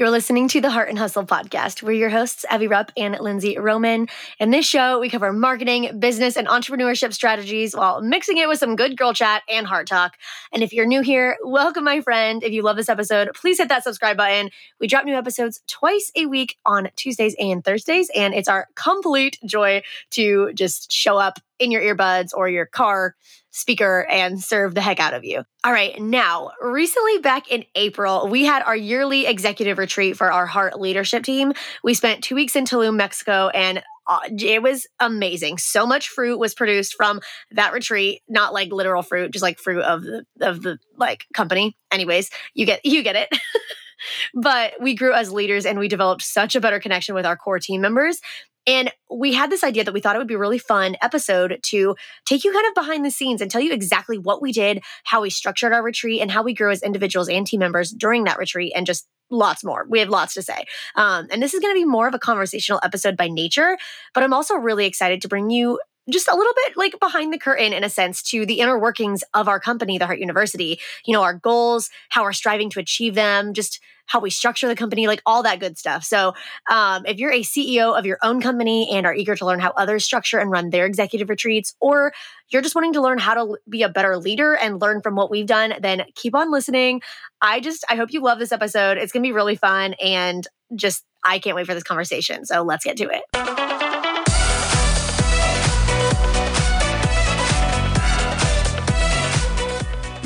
You're listening to the Heart and Hustle podcast. We're your hosts, Evie Rupp and Lindsey Roman. In this show, we cover marketing, business, and entrepreneurship strategies while mixing it with some good girl chat and heart talk. And if you're new here, welcome, my friend. If you love this episode, please hit that subscribe button. We drop new episodes twice a week on Tuesdays and Thursdays, and it's our complete joy to just show up in your earbuds or your car speaker and serve the heck out of you. All right, now, recently back in April, we had our yearly executive retreat for our Heart leadership team. We spent two weeks in Tulum, Mexico, and uh, it was amazing. So much fruit was produced from that retreat, not like literal fruit, just like fruit of the of the like company. Anyways, you get you get it. but we grew as leaders and we developed such a better connection with our core team members. And we had this idea that we thought it would be a really fun episode to take you kind of behind the scenes and tell you exactly what we did, how we structured our retreat, and how we grew as individuals and team members during that retreat, and just lots more. We have lots to say. Um, and this is going to be more of a conversational episode by nature, but I'm also really excited to bring you just a little bit like behind the curtain in a sense to the inner workings of our company, the Heart University. You know, our goals, how we're striving to achieve them, just how we structure the company, like all that good stuff. So, um, if you're a CEO of your own company and are eager to learn how others structure and run their executive retreats, or you're just wanting to learn how to be a better leader and learn from what we've done, then keep on listening. I just, I hope you love this episode. It's going to be really fun and just, I can't wait for this conversation. So, let's get to it.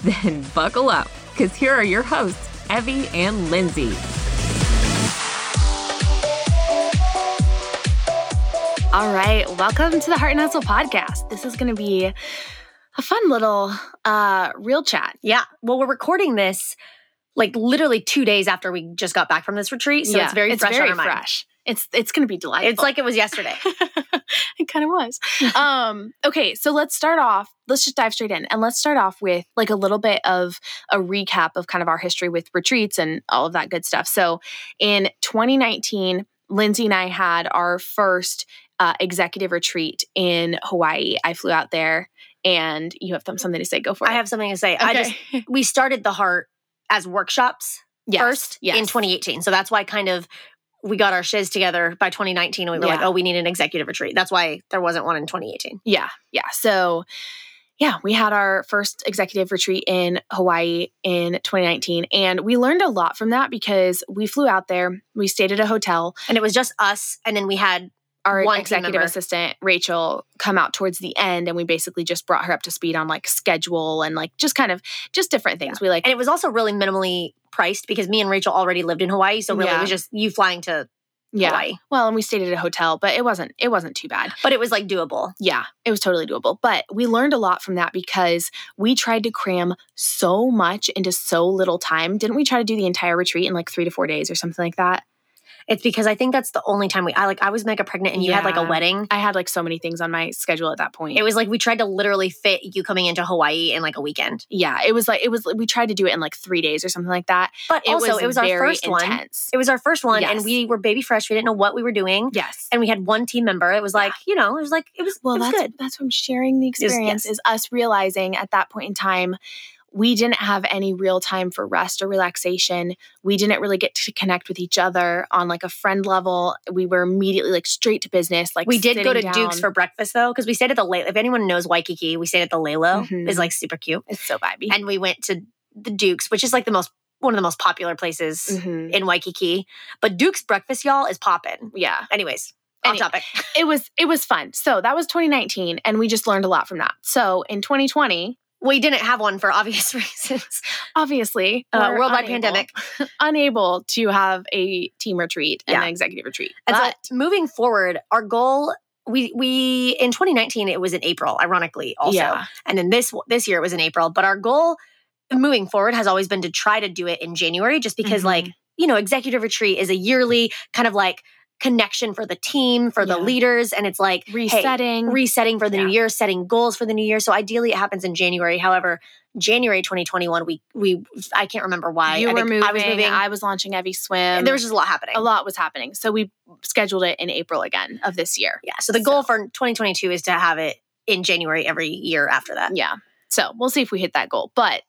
Then buckle up, because here are your hosts, Evie and Lindsey. All right, welcome to the Heart and Hustle podcast. This is going to be a fun little uh, real chat. Yeah. Well, we're recording this like literally two days after we just got back from this retreat, so yeah, it's very it's fresh very on our fresh. It's it's going to be delightful. It's like it was yesterday. it kind of was. um, okay, so let's start off. Let's just dive straight in, and let's start off with like a little bit of a recap of kind of our history with retreats and all of that good stuff. So, in 2019, Lindsey and I had our first uh, executive retreat in Hawaii. I flew out there, and you have something to say. Go for it. I have something to say. Okay. I just we started the heart as workshops yes. first yes. in 2018. So that's why kind of we got our shiz together by 2019 and we were yeah. like, oh, we need an executive retreat. That's why there wasn't one in 2018. Yeah. Yeah. So, yeah, we had our first executive retreat in Hawaii in 2019. And we learned a lot from that because we flew out there, we stayed at a hotel. And it was just us. And then we had our One executive assistant Rachel come out towards the end and we basically just brought her up to speed on like schedule and like just kind of just different things. Yeah. We like And it was also really minimally priced because me and Rachel already lived in Hawaii, so really yeah. it was just you flying to yeah. Hawaii. Well, and we stayed at a hotel, but it wasn't it wasn't too bad. But it was like doable. Yeah, it was totally doable. But we learned a lot from that because we tried to cram so much into so little time. Didn't we try to do the entire retreat in like 3 to 4 days or something like that? It's because I think that's the only time we I like I was mega pregnant and you yeah. had like a wedding. I had like so many things on my schedule at that point. It was like we tried to literally fit you coming into Hawaii in like a weekend. Yeah, it was like it was we tried to do it in like 3 days or something like that. But it also was it was our first intense. one. It was our first one yes. and we were baby fresh. We didn't know what we were doing. Yes. And we had one team member. It was like, yeah. you know, it was like it was well it was that's good. that's from sharing the experience was, yes. is us realizing at that point in time we didn't have any real time for rest or relaxation. We didn't really get to connect with each other on like a friend level. We were immediately like straight to business. Like we did go to down. Duke's for breakfast though, because we stayed at the Laylow. If anyone knows Waikiki, we stayed at the Laylow. Mm-hmm. It's like super cute. It's so vibey. And we went to the Duke's, which is like the most one of the most popular places mm-hmm. in Waikiki. But Duke's breakfast, y'all, is popping. Yeah. Anyways, on topic. it was it was fun. So that was 2019, and we just learned a lot from that. So in 2020, we didn't have one for obvious reasons. Obviously, uh, worldwide unable, pandemic, unable to have a team retreat and yeah. an executive retreat. And but so moving forward, our goal we we in 2019 it was in April, ironically also, yeah. and then this this year it was in April. But our goal moving forward has always been to try to do it in January, just because mm-hmm. like you know, executive retreat is a yearly kind of like connection for the team, for the leaders. And it's like, hey, Resetting. resetting for the new year, setting goals for the new year. So ideally it happens in January. However, January 2021, we, we, I can't remember why. you I were moving. I was moving. I was launching Evie Swim. and there was just a lot happening. a lot was happening. So we scheduled it in April again of this year. Yeah. So the goal for 2022 is to have it in January every year after that. Yeah. So we'll see if we hit that goal. But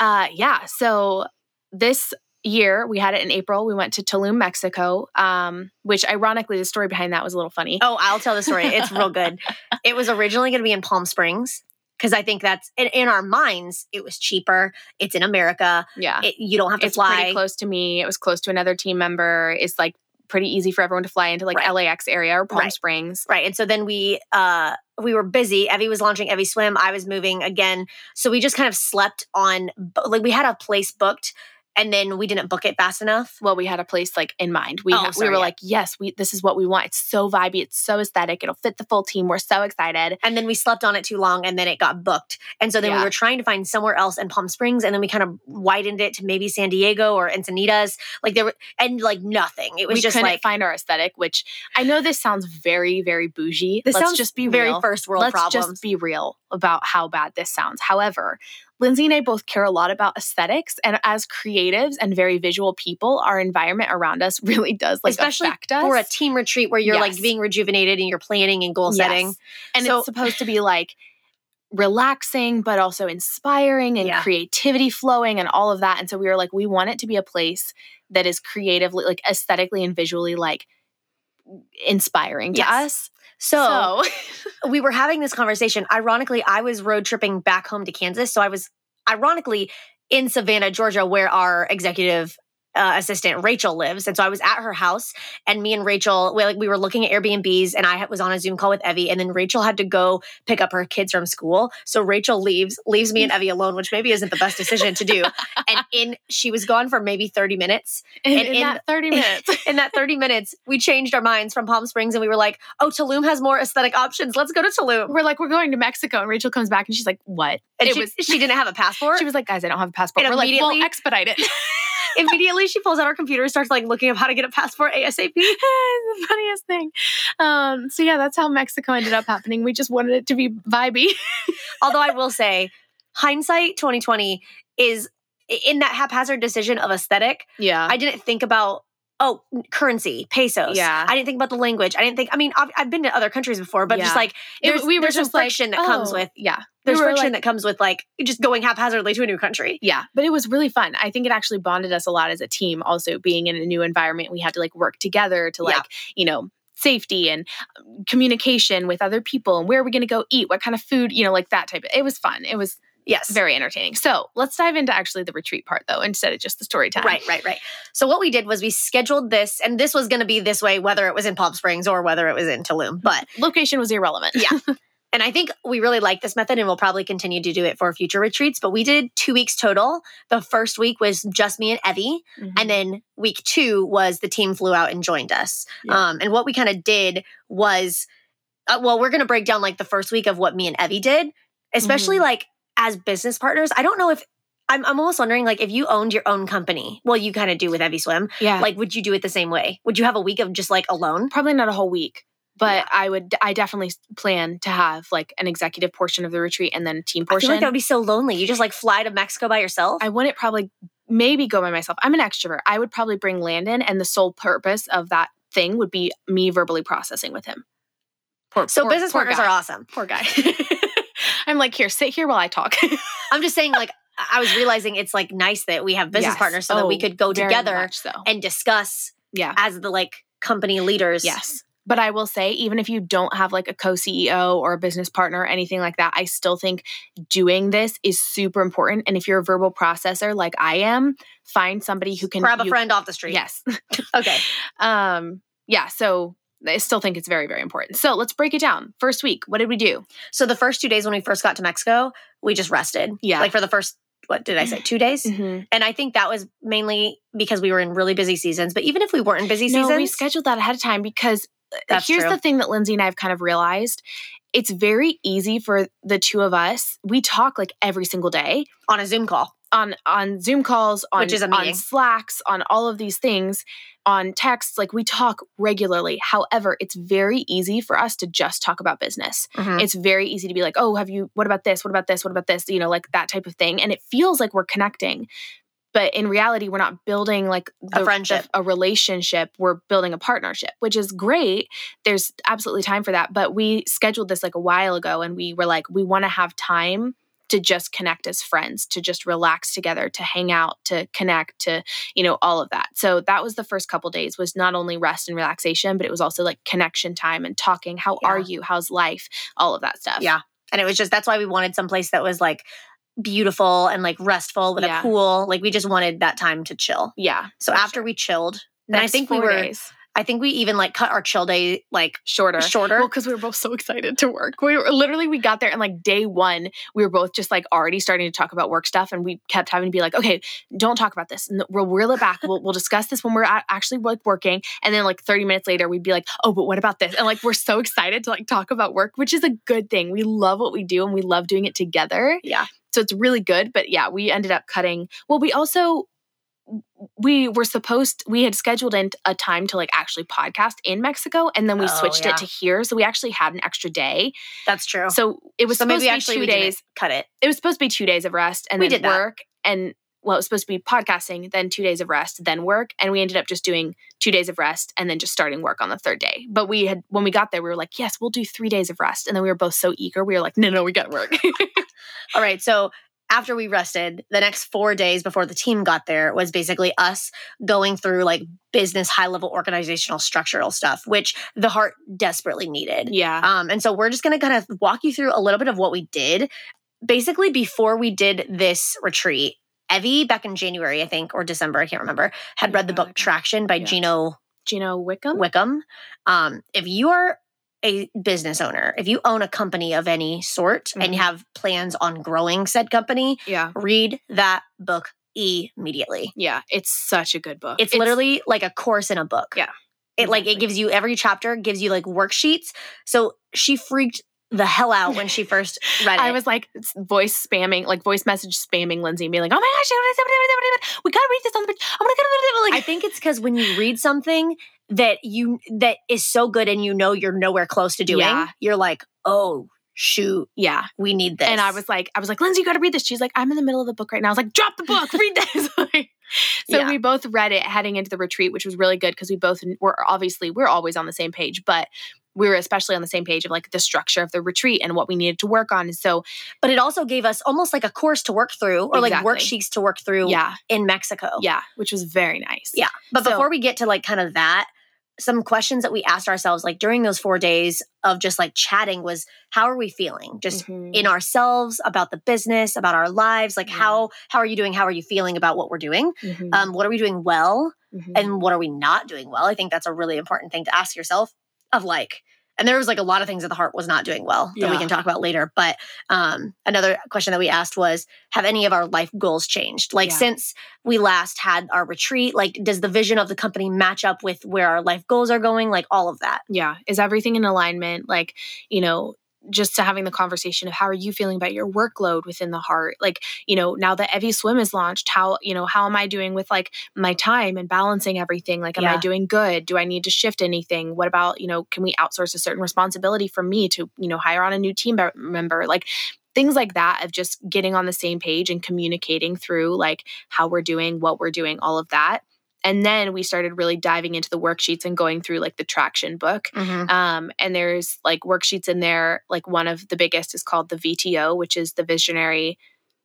uh, yeah, so this year we had it in April. We went to Tulum, Mexico, um, which ironically, the story behind that was a little funny. Oh, I'll tell the story. It's real good. It was originally going to be in Palm Springs because I think that's in, in our minds, it was cheaper. It's in America. yeah. It, you don't have to it's fly. pretty close to me. It was close to another team member. It's like pretty easy for everyone to fly into like Right. LAX area or Palm Right. Springs. Right. And so then we uh we were busy. Evie was launching Evie Swim. I was moving again. So we just kind of slept on like we had a place booked and then we didn't book it fast enough. Well, we had a place like in mind. We Oh, ha- we were yeah. like, yes, we this is what we want. It's so vibey. It's so aesthetic. It'll fit the full team. We're so excited. And then we slept on it too long and then it got booked. And so then we were trying to find somewhere else in Palm Springs and then we kind of widened it to maybe San Diego or Encinitas. Like there were and like nothing. It was we just couldn't like find our aesthetic, which I know this sounds very, very bougie. this Let's sounds just be very real. first world Let's problems. just be real about how bad this sounds. However, Lindsey and I both care a lot about aesthetics, and as creatives and very visual people, our environment around us really does like Especially affect us. for a team retreat where you're like being rejuvenated and you're planning and goal Yes. setting. and So- it's supposed to be like relaxing but also inspiring and Yeah. creativity flowing and all of that and so we were like we want it to be a place that is creatively like aesthetically and visually like inspiring to Yes. us So, so we were having this conversation. Ironically, I was road tripping back home to Kansas. So I was ironically in Savannah, Georgia, where our executive uh, assistant Rachel lives, and so I was at her house, and me and Rachel, we, like we were looking at Airbnbs, and I was on a Zoom call with Evie, and then Rachel had to go pick up her kids from school, so Rachel leaves, leaves me and Evie alone, which maybe isn't the best decision to do. And in she was gone for maybe thirty minutes, in, and in in- that 30 minutes in that 30 minutes, we changed our minds from Palm Springs and we were like, oh, Tulum has more aesthetic options. Let's go to Tulum. we're like we're going to mexico and rachel comes back and she's like what And it she, was she didn't have a passport. she was like guys i don't have a passport And we're like well expedite it Immediately, she pulls out her computer and starts like looking up how to get a passport ASAP. It's the funniest thing um so yeah that's how mexico ended up happening we just wanted it to be vibey Although I will say, hindsight 2020 is in that haphazard decision of aesthetic. yeah I didn't think about oh currency pesos. Yeah. I didn't think about the language. I didn't think. I mean, I've, I've been to other countries before, but just like It- there's, we were there's just like, friction that comes oh, with yeah there's we friction like- that comes with like just going haphazardly to a new country. Yeah, but it was really fun. I think it actually bonded us a lot as a team. Also, being in a new environment, we had to like work together to like, Yeah. you know, safety and um, communication with other people and where are we going to go eat, what kind of food, you know, like that type of. It was fun. It was Yes. very entertaining. So let's dive into actually the retreat part though, instead of just the story time. Right, right, right. So what we did was we scheduled this, and this was going to be this way, whether it was in Palm Springs or whether it was in Tulum. But Location was irrelevant. Yeah. and I think we really like this method, and we'll probably continue to do it for future retreats. But we did two weeks total. The first week was just me and Evie, Mhm. and then week two was the team flew out and joined us. Yeah. Um, and what we kind of did was, uh, well, we're going to break down like the first week of what me and Evie did, especially Mm-hmm. like as business partners. I don't know if. I'm, I'm almost wondering, like, if you owned your own company, well, you kind of do with Evie Swim yeah, like would you do it the same way would you have a week of just like alone probably not a whole week. But Yeah. I would, I definitely plan to have like an executive portion of the retreat and then a team i feel portion. like that would be so lonely you just like fly to mexico by yourself I wouldn't probably maybe go by myself. I'm an extrovert. I would probably bring Landon, and the sole purpose of that thing would be me verbally processing with him. Poor, so poor- business poor partners guy. are awesome Poor guy. I'm like, here, sit here while I talk. i'm just saying like i was realizing it's like nice that we have business Yes. partners so that we Oh, could go together so. and discuss Yeah. as the like company leaders Yes. But I will say, even if you don't have like a co CEO or a business partner or anything like that, I still think doing this is super important. And if you're a verbal processor like I am, find somebody who can grab a you- friend off the street Yes. okay um yeah so i still think it's very very important. So let's break it down. First week what did we do? So the first two days when we first got to mexico we just rested. Yeah. like for the first what did i say two days? Mm-hmm. and i think that was mainly because we were in really busy seasons. But even if we weren't in busy no seasons we scheduled that ahead of time because uh, That's here's true. the thing that lindsey and i've kind of realized. It's very easy for the two of us we talk like every single day on a zoom call on on Zoom calls, on, Which is on. Slacks, on all of these things, on texts. Like we talk regularly. However, it's very easy for us to just talk about business. Mhm. It's very easy to be like, oh, have you, what about this? What about this? What about this? You know, like that type of thing. And it feels like we're connecting. But in reality, we're not building like A friendship. a relationship. We're building a partnership, which is great. There's absolutely time for that. But we scheduled this like a while ago and we were like, we want to have time to just connect as friends, to just relax together, to hang out, to connect, to, you know, all of that. So that was the first couple days was not only rest and relaxation, but it was also like connection time and talking. How are you? How's life? All of that stuff. Yeah. And it was just that's why we wanted some place that was like beautiful and like restful with Yeah. a pool. Like we just wanted that time to chill. Yeah. So after sure. we chilled, and I think we were days. I think we even like cut our chill day like shorter. shorter. Well, because we were both so excited to work. We were literally we got there and like day one, we were both just like already starting to talk about work stuff, and we kept having to be like, okay, don't talk about this. And we'll reel it back. We'll we'll discuss this when we're actually like working, and then like thirty minutes later, we'd be like, oh, but what about this? And like we're so excited to like talk about work, which is a good thing. We love what we do, and we love doing it together. Yeah. So it's really good. But yeah, we ended up cutting. Well, we also we were supposed we had scheduled in a time to like actually podcast in Mexico and then we Oh, switched yeah. it to here so we actually had an extra day That's true. so it was so supposed to be actually two we didn't days cut it. it was supposed to be two days of rest and We then did that. work and well it was supposed to be podcasting then two days of rest then work and we ended up just doing two days of rest and then just starting work on the third day but we had when we got there we were like yes we'll do three days of rest and then we were both so eager we were like no no we got work All right. So after we rested, the next four days before the team got there was basically us going through like business, high level organizational structural stuff, which the heart desperately needed. yeah Um, and so we're just going to kind of walk you through a little bit of what we did. Basically, before we did this retreat, Evie, back in January, I think, or December, I can't remember, had read the book Traction by yeah. Gino Gino Wickman Wickman. Um, if you are a business owner, if you own a company of any sort and you Mhm. have plans on growing said company, yeah read that book immediately. yeah it's such a good book It's, literally like a course in a book. Yeah, It like it gives you every chapter gives you like worksheets. So she freaked the hell out when she first read it. I was like voice spamming, like voice message spamming Lindsey and being like, "Oh my gosh, we gotta read this on the. bridge. I'm gonna I like." think it's because when you read something that you that is so good and you know you're nowhere close to doing, Yeah. you're like, oh shoot, yeah, we need this. and I was like, I was like, Lindsey, you gotta read this. She's like, I'm in the middle of the book right now. I was like, drop the book, read this. Like, so Yeah. we both read it heading into the retreat, which was really good because we both were obviously we're always on the same page, but we were especially on the same page of like the structure of the retreat and what we needed to work on. And so, but it also gave us almost like a course to work through or like worksheets to work through yeah, in Mexico. yeah, which was very nice. Yeah. But So- before we get to like kind of that, some questions that we asked ourselves like during those four days of just like chatting was how are we feeling? Just Mhm. in ourselves, about the business, about our lives. Like Yeah. how how are you doing? How are you feeling about what we're doing? Mhm. Um, what are we doing well? Mhm. And what are we not doing well? I think that's a really important thing to ask yourself of like, and there was like a lot of things that the heart was not doing well that we can talk about later. But um, another question that we asked was, have any of our life goals changed? Like Yeah. since we last had our retreat, like does the vision of the company match up with where our life goals are going? Like all of that. yeah is everything in alignment like you know just to having the conversation of how are you feeling about your workload within the heart? Like you know now that evie swim is launched how you know how am i doing with like my time and balancing everything? Like am i doing good? Do i need to shift anything? What about you know can we outsource a certain responsibility from me to you know hire on a new team be- member? Like things like that of just getting on the same page and communicating through like how we're doing what we're doing all of that and then we started really diving into the worksheets and going through like the traction book um, and there's like worksheets in there like one of the biggest is called the vto which is the visionary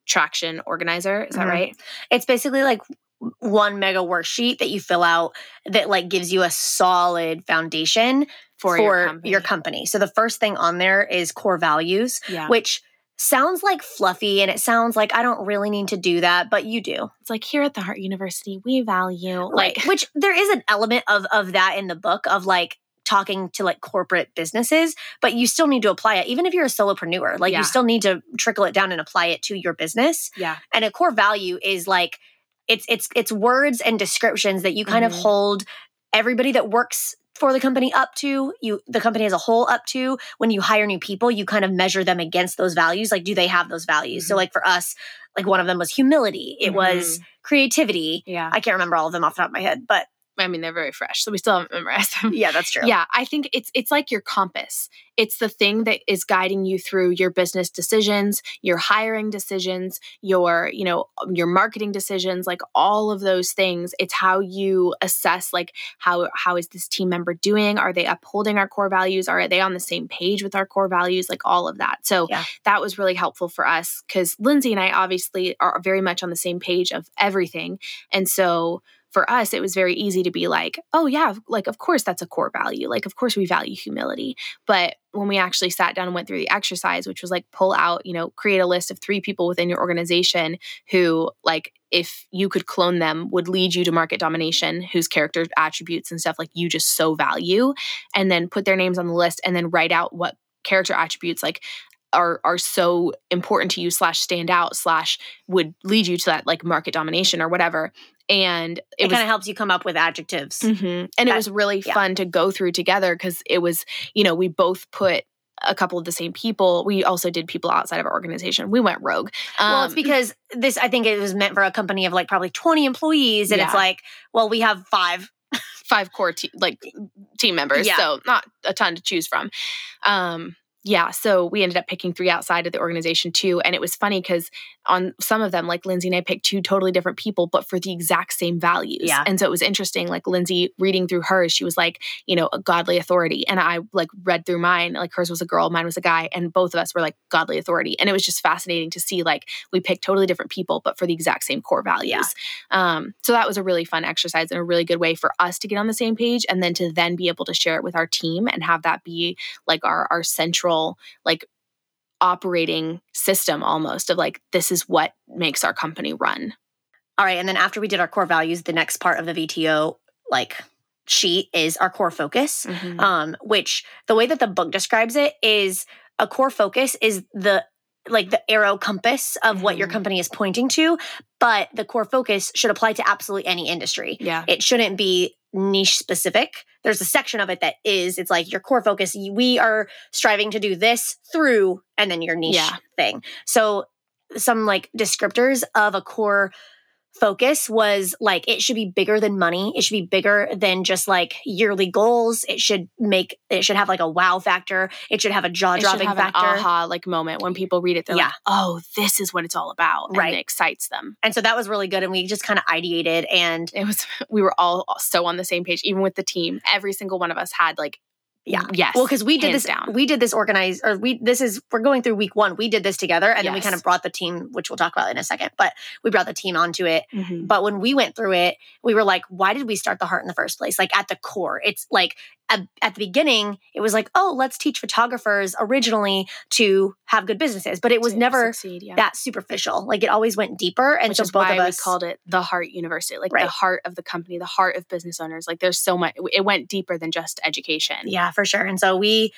traction organizer is that Mhm. right It's basically like one mega worksheet that you fill out that like gives you a solid foundation for, for, your company company. So the first thing on there is core values. yeah which sounds like fluffy and it sounds like I don't really need to do that, but you do. it's like here at the heart university we value Like like which there is an element of of that in the book of like talking to like corporate businesses, but you still need to apply it even if you're a solopreneur. Like Yeah. you still need to trickle it down and apply it to your business. yeah And a core value is like it's it's it's words and descriptions that you kind of Mhm. hold everybody that works for the company up to you the company as a whole up to when you hire new people you kind of measure them against those values like do they have those values mm-hmm. so like for us like one of them was humility it mm-hmm. was creativity yeah i can't remember all of them off the top of my head but I mean, they're very fresh, so we still haven't memorized them. Yeah, that's true. Yeah, I think it's it's like your compass. It's the thing that is guiding you through your business decisions, your hiring decisions, your you know your marketing decisions, like all of those things. It's how you assess like how how is this team member doing? Are they upholding our core values? Are they on the same page with our core values? Like all of that. So yeah. that was really helpful for us because Lindsey and I obviously are very much on the same page of everything, and so for us, it was very easy to be like, oh, yeah, like, of course, that's a core value. Like, of course, we value humility. But when we actually sat down and went through the exercise, which was like, pull out, you know, create a list of three people within your organization who, like, if you could clone them, would lead you to market domination, whose character attributes and stuff like you just so value, and then put their names on the list and then write out what character attributes like are are so important to you slash stand out slash would lead you to that like market domination or whatever and it, it kind of helps you come up with adjectives mm-hmm. and that, it was really yeah. fun to go through together because it was you know we both put a couple of the same people. We also did people outside of our organization. We went rogue. Um, well, it's um, because this, I think it was meant for a company of like probably 20 employees. And yeah. it's like, well, we have five. five core te- like team members. Yeah. So not a ton to choose from. Um, yeah, so we ended up picking three outside of the organization too. And it was funny because on some of them, like Lindsey and I picked two totally different people, but for the exact same values. Yeah. And so it was interesting. Like Lindsey reading through hers, she was like, you know, a godly authority. And I like read through mine, like hers was a girl, mine was a guy. And both of us were like godly authority. And it was just fascinating to see like we picked totally different people, but for the exact same core values. Yeah. Um, so that was a really fun exercise and a really good way for us to get on the same page and then to then be able to share it with our team and have that be like our our central like operating system almost of like this is what makes our company run. All right, and then after we did our core values, the next part of the VTO like sheet is our core focus, mm-hmm. um, which the way that the book describes it is a core focus is the like the arrow compass of mm-hmm. what your mm-hmm. company is pointing to, but the core focus should apply to absolutely any industry. Yeah. It shouldn't be niche specific. There's a section of it that is, it's like your core focus. We are striving to do this through, and then your niche yeah. thing. So, some like descriptors of a core focus was like it should be bigger than money. It should be bigger than just like yearly goals. It should make it should have like a wow factor. It should have a jaw dropping factor. aha like moment when people read it, they're yeah. like, oh, this is what it's all about. right. it excites them. And so that was really good. And we just kind of ideated and it was we were all uh, so on the same page, even with the team. Every single one of us had like yeah. Yes. Well, because we did this down. We did this organized or we this is we're going through week one. We did this together and yes. then we kind of brought the team, which we'll talk about in a second, but we brought the team onto it. Mm-hmm. But when we went through it, we were like, why did we start the heart in the first place? Like at the core. It's like at, at, the beginning, it was like, oh, let's teach photographers originally to have good businesses, but it was to never succeed, yeah. that superficial. Like it always went deeper, and Which so both why of us we called it the Heart University, like right. the heart of the company, the heart of business owners. Like there's so much. It went deeper than just education. Yeah, for sure. And so we,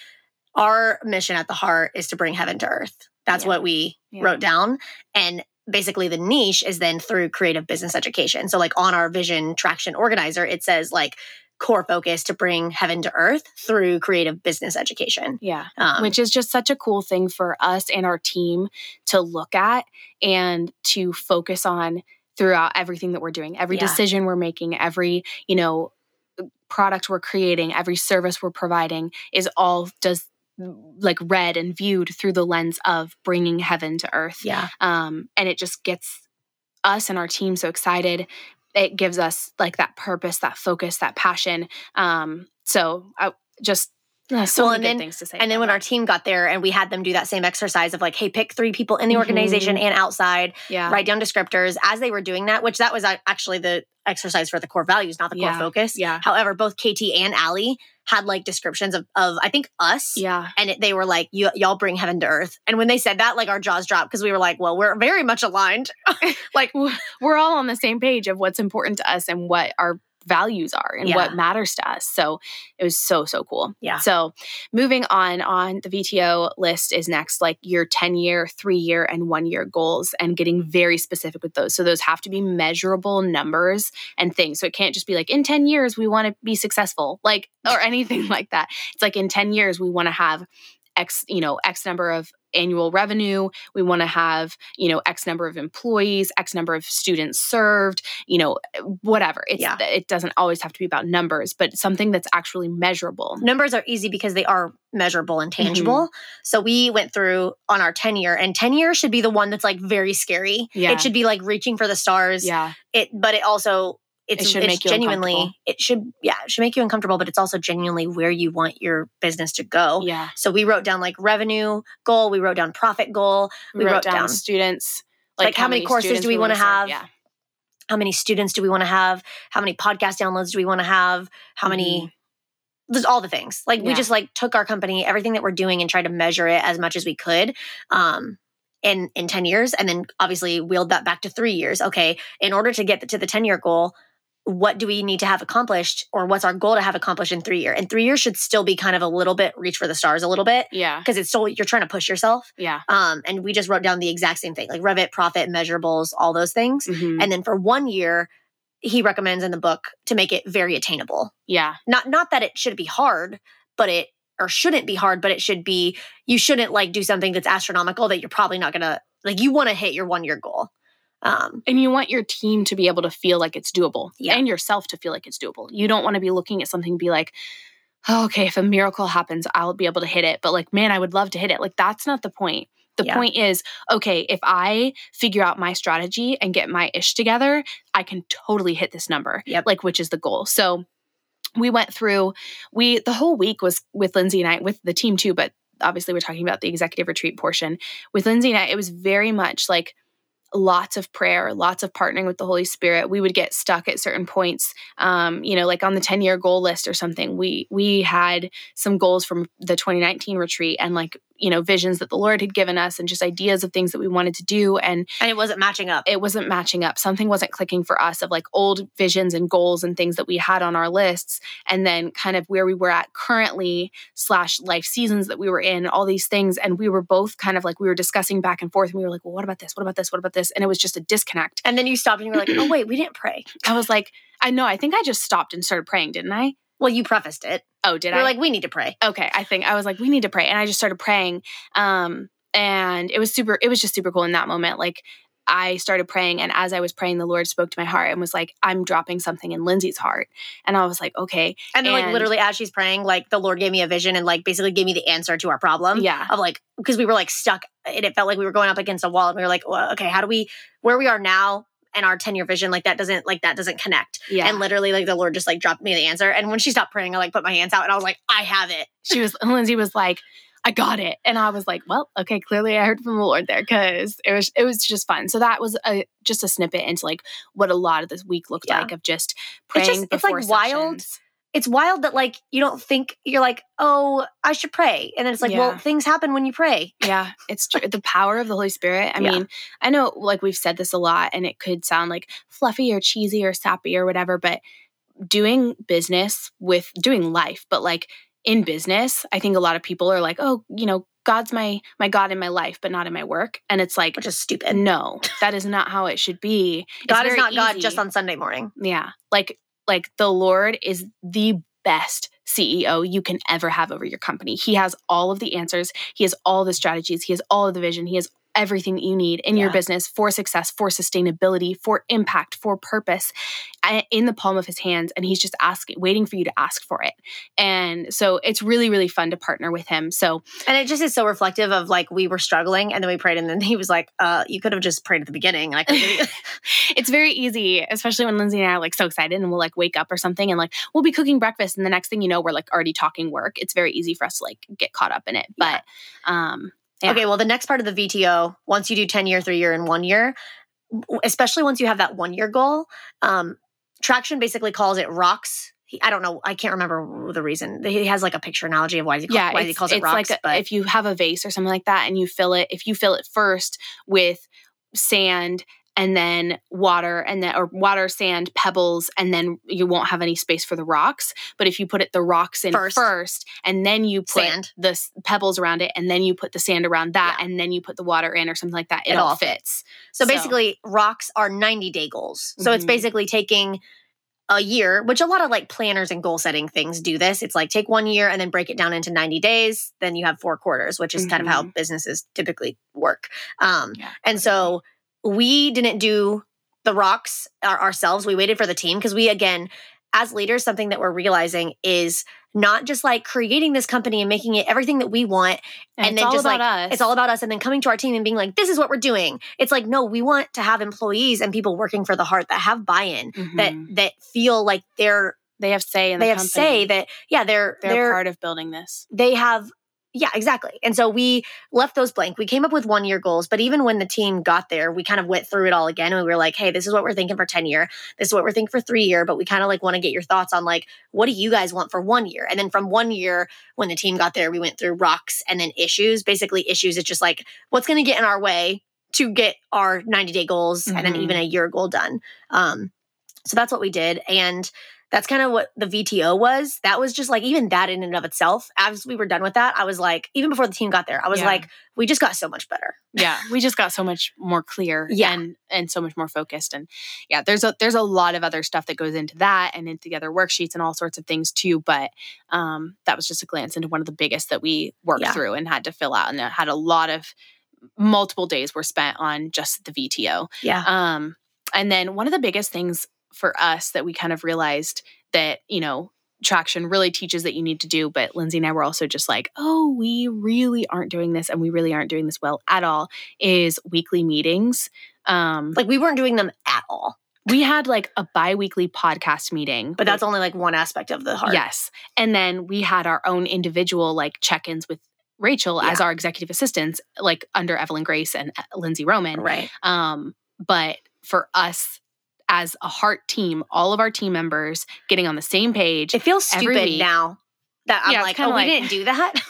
our mission at the heart is to bring heaven to earth. That's yeah. what we yeah. wrote down, and basically the niche is then through creative business education. So like on our vision traction organizer, it says like core focus to bring heaven to earth through creative business education. Yeah. Um, Which is just such a cool thing for us and our team to look at and to focus on throughout everything that we're doing, every yeah. decision we're making, every, you know, product we're creating, every service we're providing is all does like read and viewed through the lens of bringing heaven to earth. Yeah. Um, and it just gets us and our team so excited it gives us like that purpose, that focus, that passion. Um, so I just uh, so well, and then, things to say. And then when that. our team got there and we had them do that same exercise of like, hey, pick three people in the mm-hmm. organization and outside, yeah. write down descriptors as they were doing that, which that was actually the exercise for the core values, not the core yeah. focus. Yeah. However, both KT and Allie had like descriptions of, of I think us. Yeah. And it, they were like, you, y'all bring heaven to earth. And when they said that, like our jaws dropped because we were like, well, we're very much aligned. like we're all on the same page of what's important to us and what our values are and Yeah. what matters to us. So it was so so cool. Yeah. So moving on on the VTO list is next like your 10 year, 3 year and 1 year goals and getting very specific with those. So those have to be measurable numbers and things. So it can't just be like in 10 years we want to be successful like or anything like that. It's like in 10 years we want to have X, you know, X number of annual revenue. We want to have, you know, X number of employees, X number of students served, you know, whatever. It's Yeah. it doesn't always have to be about numbers, but something that's actually measurable. numbers are easy because they are measurable and tangible. Mm-hmm. So we went through on our 10 year and 10 year should be the one that's like very scary. Yeah. It should be like reaching for the stars. Yeah. It but it also it's, It should it's make you genuinely uncomfortable. it should yeah, it should make you uncomfortable, but it's also genuinely where you want your business to go. Yeah. So we wrote down like revenue goal, we wrote down profit goal, We, We wrote, wrote down, down- students. Like, how many courses do we wanna have? Yeah. how many students do we want to have? How many podcast downloads do we want to have? How many there's all the things. Like we Mm-hmm. Just like took our company, everything that we're doing and tried to measure it as much as we could. Um in in 10 years and then obviously wheeled that back to 3 years. Okay, in order to get to the 10 year goal, what do we need to have accomplished or what's our goal to have accomplished in 3 years? And 3 years should still be kind of a little bit reach for the stars a little bit Yeah. because it's still you're trying to push yourself. Yeah. Um and we just wrote down the exact same thing, like Revit, profit, measurables, all those things. Mhm. And then for 1 year he recommends in the book to make it very attainable yeah. not not that it should be hard but it or shouldn't be hard but it should be you shouldn't like do something that's astronomical that you're probably not gonna like you want to hit your one year goal um And you want your team to be able to feel like it's doable Yeah. and yourself to feel like it's doable. You don't want to be looking at something and be like, oh, okay, if a miracle happens, I'll be able to hit it. But like, man, I would love to hit it. Like, that's not the point. The Yeah. point is, okay, if I figure out my strategy and get my ish together, I can totally hit this number. Yep. Like, which is the goal. So we went through, we, the whole week was with Lindsey and I, with the team too, but obviously we're talking about the executive retreat portion. With Lindsey and I, it was very much like, lots of prayer, lots of partnering with the Holy Spirit. We would get stuck at certain points, um, you know, like on the 10 year goal list or something. We we had some goals from the 2019 retreat and like, you know, visions that the Lord had given us and just ideas of things that we wanted to do. And and it wasn't matching up it wasn't matching up. Something wasn't clicking for us of like old visions and goals and things that we had on our lists, and then kind of where we were at currently, slash life seasons that we were in, all these things. And we were both kind of like, we were discussing back and forth, and we were like, well, what about this? What about this? What about this? And it was just a disconnect. and then you stopped and you were like oh wait we didn't pray I was like, I know, I think I just stopped and started praying, didn't I? Well you prefaced it Oh, did I? we're I? like we need to pray okay i think i was like we need to pray and i just started praying um and it was super it was just super cool in that moment like i started praying and as i was praying the lord spoke to my heart and was like i'm dropping something in lindsey's heart and i was like okay and then like literally as she's praying like the lord gave me a vision and like basically gave me the answer to our problem yeah of like because we were like stuck and it felt like we were going up against a wall and we were like well, okay how do we where we are now and our 10 year vision like that doesn't like that doesn't connect yeah and literally like the lord just like dropped me the answer and when she stopped praying i like put my hands out and i was like i have it she was lindsey was like I got it. And I was like, well, okay, clearly I heard from the Lord there because it was it was just fun. So that was a just a snippet into like what a lot of this week looked Yeah. like of just It's praying just- it's, like, before wild. It's wild that like you don't think you're like oh i should pray and then it's like Yeah. well things happen when you pray Yeah, it's true. the power of the Holy Spirit. I Yeah. mean, I know like we've said this a lot and it could sound like fluffy or cheesy or sappy or whatever, but doing business with doing life, but like in business, I think a lot of people are like, "Oh, you know, God's my my God in my life, but not in my work." And it's like, which is stupid no, that is not how it should be. God is not god just on sunday morning Yeah. Like like the Lord is the best CEO you can ever have over your company. He has all of the answers. He has all the strategies. He has all of the vision. He has everything that you need in your business for success, for sustainability, for impact, for purpose in the palm of his hands and he's just asking waiting for you to ask for it. And so it's really really fun to partner with him. So and it just is so reflective of like we were struggling and then we prayed and then he was like uh you could have just prayed at the beginning could it's very easy, especially when Lindsey and I are like so excited and we'll like wake up or something and like we'll be cooking breakfast and the next thing you know we're like already talking work. It's very easy for us to like get caught up in it. But um Yeah. okay well the next part of the vto once you do 10 year 3 year and 1 year especially once you have that 1 year goal um traction basically calls it rocks he, I don't know. I can't remember the reason. He has like a picture analogy of why he, call, yeah, why he calls it rocks. like a- but if you have a vase or something like that and you fill it, if you fill it first with sand and then water and then or water, sand, pebbles, and then you won't have any space for the rocks. But if you put it the rocks in First. first, and then you put Sand. the s- pebbles around it, and then you put the sand around that, Yeah. and then you put the water in or something like that, it, It all fits. So So- basically, rocks are 90 day goals. So it's Mhm. basically taking a year, which a lot of like planners and goal setting things do this. It's like take one year and then break it down into 90 days. Then you have four quarters, which is kind of how businesses typically work. Um, Yeah. and so we didn't do the rocks ourselves. We waited for the team because we, again, as leaders, something that we're realizing is not just like creating this company and making it everything that we want And, And it's then all just, about like, us. it's all about us and then coming to our team and being like this is what we're doing it's like no we want to have employees and people working for the heart that have buy-in that Mhm. that feel like they're they have say in they the have company. say that yeah they're they're, they're, part of building this. they have yeah exactly. And so we left those blank. We came up with one year goals but even when the team got there we kind of went through it all again and we were like hey this is what we're thinking for 10 year. This is what we're thinking for three year but we kind of like want to get your thoughts on like what do you guys want for one year? And then from one year when the team got there we went through rocks and then issues. Basically issues it's just like what's going to get in our way to get our 90 day goals and then even a year goal done. Um so that's what we did and that's kind of what the VTO was. That was just like even that in and of itself. As we were done with that, I was like, even before the team got there, I was Yeah. like, we just got so much better. yeah we just got so much more clear Yeah. and and so much more focused and yeah there's a there's a lot of other stuff that goes into that and into the other worksheets and all sorts of things too but um that was just a glance into one of the biggest that we worked Yeah. through and had to fill out and that had a lot of multiple days were spent on just the VTO Yeah. um, and then one of the biggest things for us that we kind of realized that, you know, traction really teaches that you need to do, but Lindsey and I were also just like, oh, we really aren't doing this and we really aren't doing this well at all, is weekly meetings. Um, like we weren't doing them at all. we had like a bi-weekly podcast meeting. But that's only like one aspect of the heart. Yes. And then we had our own individual like check-ins with Rachel as our executive assistants, like under Evelyn Grace and uh, Lindsey Roman. Right. Um, but for us as a heart team, all of our team members getting on the same page. It feels stupid now that I'm Yeah, like, oh, like- we didn't do that.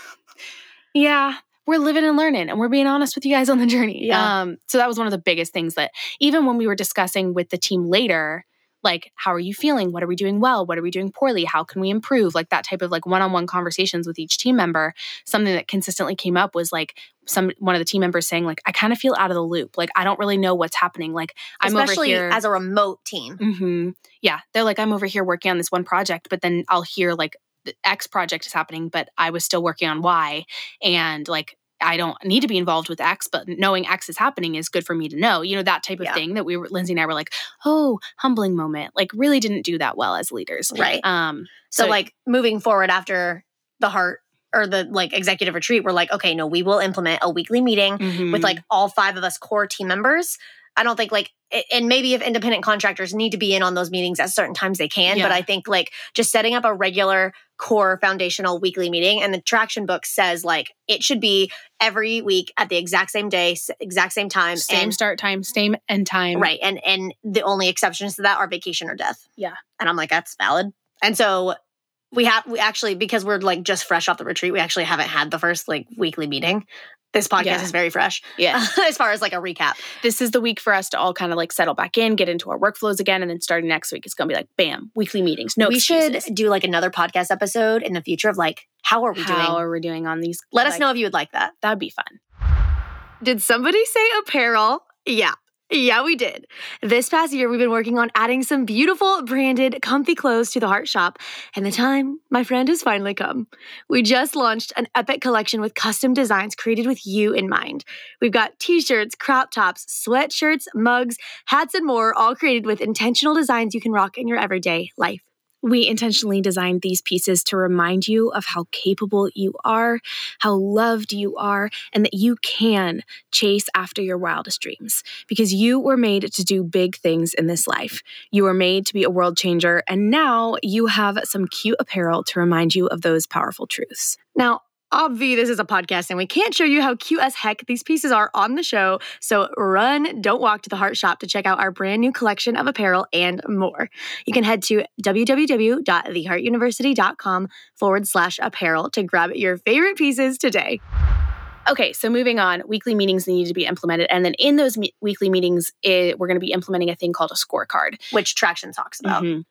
yeah, we're living and learning and we're being honest with you guys on the journey. Yeah. Um, so that was one of the biggest things that even when we were discussing with the team later, like, how are you feeling? What are we doing well? What are we doing poorly? How can we improve? Like that type of like one-on-one conversations with each team member. Something that consistently came up was like some one of the team members saying, like, I kind of feel out of the loop. Like I don't really know what's happening. Like I'm Especially over here as a remote team. hmm Yeah, they're like, I'm over here working on this one project, but then I'll hear like the X project is happening, but I was still working on Y, and like I don't need to be involved with X, but knowing X is happening is good for me to know. You know that type of Yeah. thing that we were Lindsey and I were like, oh, humbling moment. Like really didn't do that well as leaders. Right. Um. So, So- like moving forward after the heart or the like executive retreat, we're like, okay, no, we will implement a weekly meeting mhm. with like all five of us core team members. I don't think like, and maybe if independent contractors need to be in on those meetings at certain times, they can. But I think like just setting up a regular core foundational weekly meeting, and the traction book says like it should be every week at the exact same day, exact same time, same and start time, same end time. right, and and the only exceptions to that are vacation or death. Yeah. and I'm like that's valid, and so. We have we actually because we're like just fresh off the retreat. We actually haven't had the first like weekly meeting. This podcast Yeah. is very fresh Yeah. as far as like a recap. this is the week for us to all kind of like settle back in, get into our workflows again, and then starting next week, it's gonna be like bam, weekly meetings. No we excuses. should do like another podcast episode in the future of like how are we doing? How are we doing on these? Let us know if you would like that. That'd be fun. Did somebody say apparel? Yeah. Yeah, we did. This past year, we've been working on adding some beautiful, branded, comfy clothes to the Heart Shop, and the time, my friend, has finally come. We just launched an epic collection with custom designs created with you in mind. We've got t shirts, crop tops, sweatshirts, mugs, hats, and more, all created with intentional designs you can rock in your everyday life. We intentionally designed these pieces to remind you of how capable you are, how loved you are, and that you can chase after your wildest dreams because you were made to do big things in this life. You were made to be a world changer, and now you have some cute apparel to remind you of those powerful truths. Now, obvi, this is a podcast and we can't show you how cute as heck these pieces are on the show. So run, don't walk to the Heart Shop to check out our brand new collection of apparel and more. You can head to www.theheartuniversity.com forward slash apparel to grab your favorite pieces today. Okay, so moving on, weekly meetings need to be implemented. And then in those me- weekly meetings, it, we're going to be implementing a thing called a scorecard. Which Traction talks about. Mhm.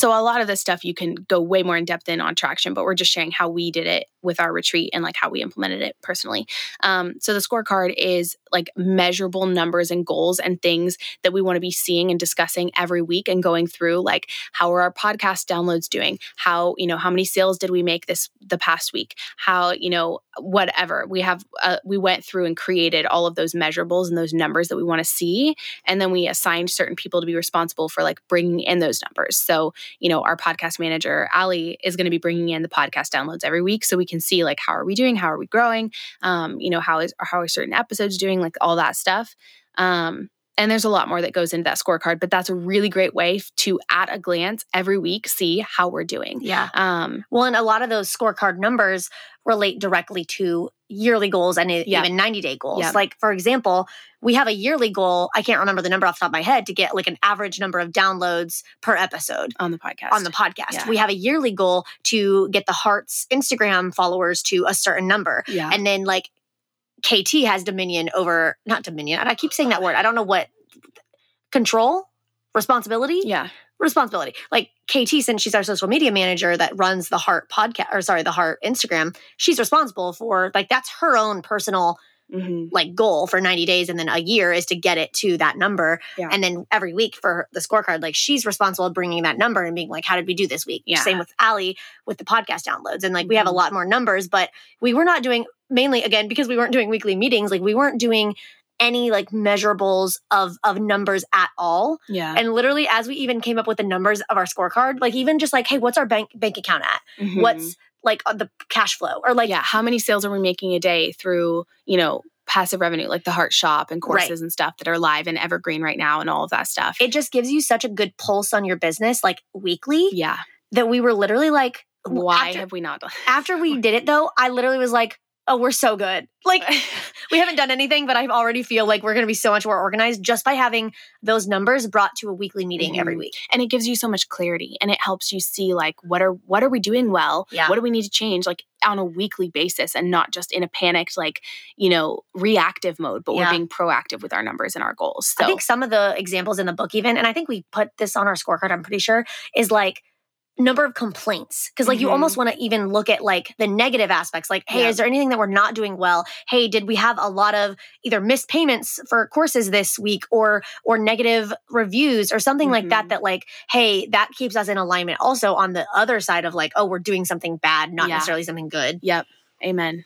So a lot of this stuff you can go way more in depth in on traction, but we're just sharing how we did it with our retreat and like how we implemented it personally. Um, so the scorecard is like measurable numbers and goals and things that we want to be seeing and discussing every week and going through like how are our podcast downloads doing? How you know how many sales did we make this the past week? How you know whatever we have uh, we went through and created all of those measurables and those numbers that we want to see, and then we assigned certain people to be responsible for like bringing in those numbers. So you know, our podcast manager, Ali, is going to be bringing in the podcast downloads every week so we can see like how are we doing, how are we growing, um, you know, how is how are certain episodes doing, like all that stuff. Um, and there's a lot more that goes into that scorecard, but that's a really great way to, at a glance, every week see how we're doing. Yeah. Um, Well, and a lot of those scorecard numbers relate directly to yearly goals and even 90 day goals. Like, for example, we have a yearly goal. I can't remember the number off the top of my head to get like an average number of downloads per episode on the podcast. on the podcast. Yeah. We have a yearly goal to get the Hearts Instagram followers to a certain number. yeah. And then, like, KT has dominion over, not dominion, and I keep saying that word. I don't know what control, responsibility yeah. responsibility. Like KT, since she's our social media manager that runs the Heart podcast, or sorry, the Heart Instagram, she's responsible for like that's her own personal hmm like goal for 90 days and then a year is to get it to that number. Yeah. And then every week for the scorecard, like she's responsible bringing that number and being like, how did we do this week? Yeah. Same with Ali with the podcast downloads. And like we have a Mhm. lot more numbers, but we were not doing mainly again because we weren't doing weekly meetings, like we weren't doing any like measurables of of numbers at all. Yeah. And literally, as we even came up with the numbers of our scorecard, like even just like, hey, what's our bank bank account at? Mhm. What's like uh, the cash flow? Or like, yeah, how many sales are we making a day through, you know, passive revenue like the Heart Shop and Right. courses and stuff that are live and evergreen right now and all of that stuff. it just gives you such a good pulse on your business, like weekly, yeah. that we were literally like, Why After, have we not done? after we did it though, I literally was like, oh, we're so good. Like, we haven't done anything, but I already feel like we're going to be so much more organized just by having those numbers brought to a weekly meeting every Mhm. week. and it gives you so much clarity and it helps you see like what are what are we doing well Yeah. what do we need to change like on a weekly basis and not just in a panicked like you know reactive mode but Yeah. we're being proactive with our numbers and our goals so I think some of the examples in the book, even, and I think we put this on our scorecard, I'm pretty sure, is like number of complaints. Cause like you Mhm. almost want to even look at like the negative aspects, like, hey, Yeah. is there anything that we're not doing well? Hey, did we have a lot of either missed payments for courses this week or or negative reviews or something like that Mhm. that like, hey, that keeps us in alignment also on the other side of like, oh, we're doing something bad, not Yeah. necessarily something good. Yep. Amen.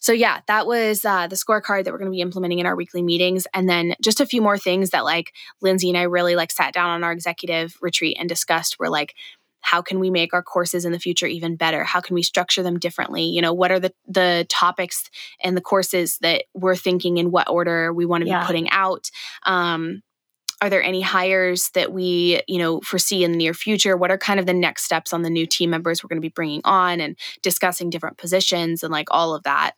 So yeah, that was uh, the scorecard that we're going to be implementing in our weekly meetings, and then just a few more things that like Lindsey and I really like sat down on our executive retreat and discussed. Were like, how can we make our courses in the future even better? How can we structure them differently? You know, what are the the topics and the courses that we're thinking in what order we want to Yeah. be putting out? Um, are there any hires that we you know foresee in the near future what are kind of the next steps on the new team members we're going to be bringing on and discussing different positions and like all of that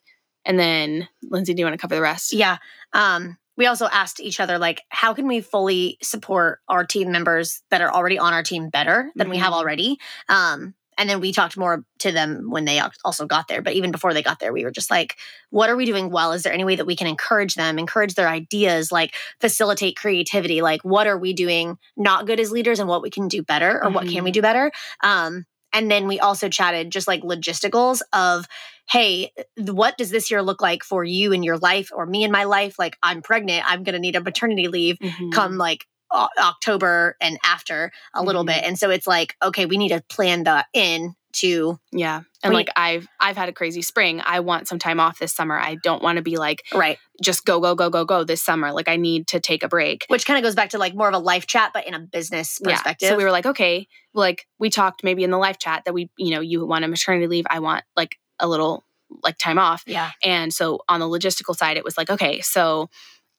and then lindsey do you want to cover the rest Yeah. Um, we also asked each other, like, how can we fully support our team members that are already on our team better than we have Mhm. already? Um, and then we talked more to them when they also got there. But even before they got there, we were just like, what are we doing well? Is there any way that we can encourage them, encourage their ideas, like facilitate creativity? Like, what are we doing not good as leaders and what we can do better or what can we do better? Um, and then we also chatted just like logisticals of, hey, what does this year look like for you in your life or me in my life? Like, I'm pregnant, I'm going to need a maternity leave Mhm. come like o- October and after a little Mhm. bit. And so it's like, okay, we need to plan that in to, yeah and We- like i've i've had a crazy spring i want some time off this summer i don't want to be like right. just go go go go go this summer like i need to take a break Which kind of goes back to like more of a life chat, but in a business perspective. Yeah. So we were like, okay, like we talked maybe in the life chat that we, you know, you want a maternity leave. I want like a little like time off. yeah. And so on the logistical side, it was like, okay, so